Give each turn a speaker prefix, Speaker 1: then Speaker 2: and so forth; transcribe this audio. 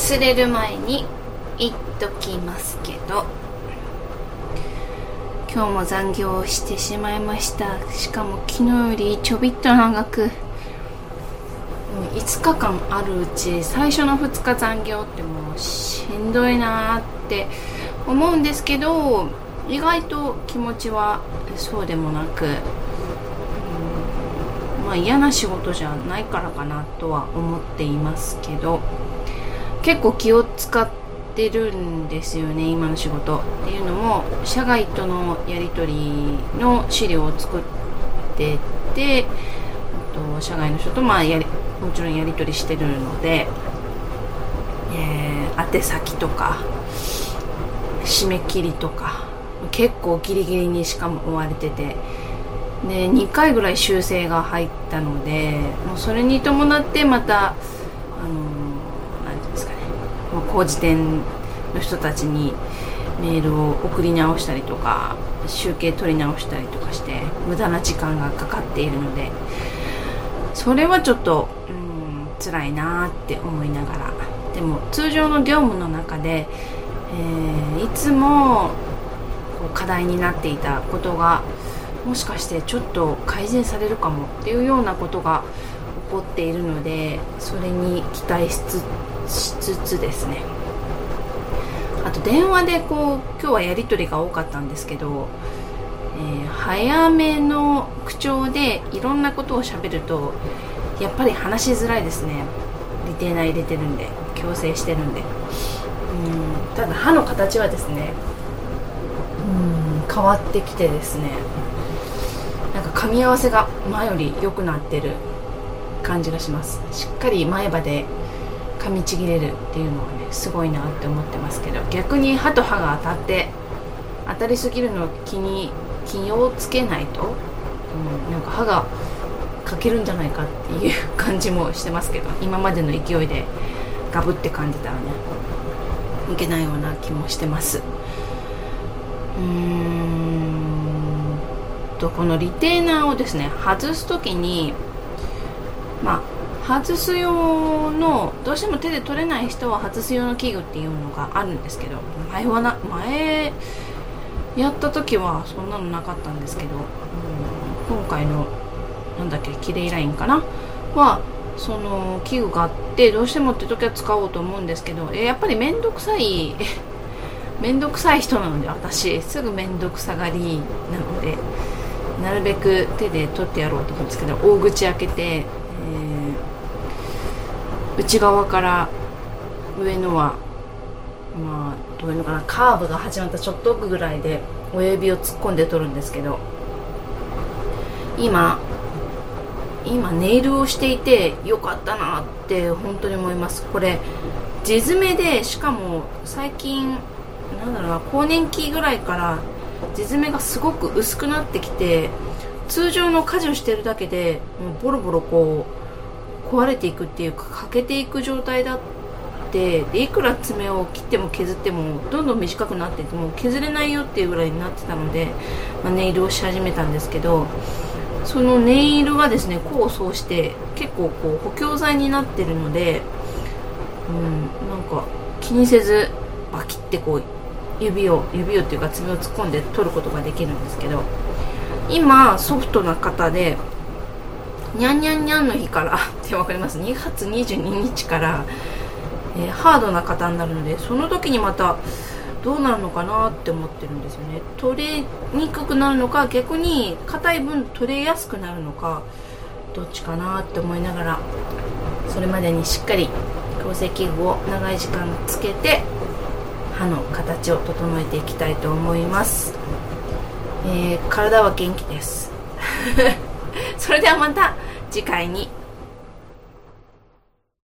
Speaker 1: 忘れる前に言っときますけど今日も残業をしてしまいました。しかも昨日よりちょびっと長く。5日間あるうち最初の2日残業ってもうしんどいなーって思うんですけど意外と気持ちはそうでもなく、うん、まあ嫌な仕事じゃないからかなとは思っていますけど。結構気を使ってるんですよね今の仕事。っていうのも社外とのやり取りの資料を作っててと社外の人とまあやりもちろんやり取りしてるので、えー、宛先とか締め切りとか結構ギリギリにしかも追われててで2回ぐらい修正が入ったのでもうそれに伴ってまたあの工事店の人たちにメールを送り直したりとか集計取り直したりとかして無駄な時間がかかっているのでそれはちょっとうん辛いなって思いながら。でも通常の業務の中で、えー、いつも課題になっていたことがもしかしてちょっと改善されるかもっていうようなことが起こっているのでそれに期待しつつしつつですね。あと電話でこう今日はやり取りが多かったんですけど、えー、早めの口調でいろんなことをしゃべるとやっぱり話しづらいですね。リテーナー入れてるんで矯正してるんで。うんただ歯の形はですねうん変わってきてですね。なんか噛み合わせが前より良くなってる感じがします。しっかり前歯で噛みちぎれるっていうのはねすごいなって思ってますけど逆に歯と歯が当たって当たりすぎるのを気に気をつけないと、うん、なんか歯が欠けるんじゃないかっていう感じもしてますけど今までの勢いでガブって感じたらねいけないような気もしてます。うーんとこのリテーナーをですね外す時にまあ外す用のどうしても手で取れない人は外す用の器具っていうのがあるんですけど前はな前やった時はそんなのなかったんですけど、うん、今回のなんだっけキレイラインかな？はその器具があってどうしてもって時は使おうと思うんですけどえやっぱり面倒くさい 面倒くさい人なので私。すぐ面倒くさがりなのでなるべく手で取ってやろうと思うんですけど大口開けて内側から上のはまあどういうのかなカーブが始まったちょっと奥ぐらいで親指を突っ込んで取るんですけど今今ネイルをしていてよかったなって本当に思います。これ地爪でしかも最近なんだろうな更年期ぐらいから地爪がすごく薄くなってきて通常の家事をしてるだけでもうボロボロこう壊れていくっていうか欠けていく状態だってでいくら爪を切っても削ってもどんどん短くなってても削れないよっていうぐらいになってたので、まあ、ネイルをし始めたんですけどそのネイルがですね功を奏して結構こう補強剤になってるのでうんなんか気にせずバキってこう指を指をっていうか爪を突っ込んで取ることができるんですけど今ソフトな方でにゃんにゃんにゃんの日から って分かります？2月22日から、えー、ハードな方になるのでその時にまたどうなるのかなって思ってるんですよね。取れにくくなるのか逆に硬い分取れやすくなるのかどっちかなって思いながらそれまでにしっかり矯正器具を長い時間つけて歯の形を整えていきたいと思います、えー、体は元気です。それではまた次回に。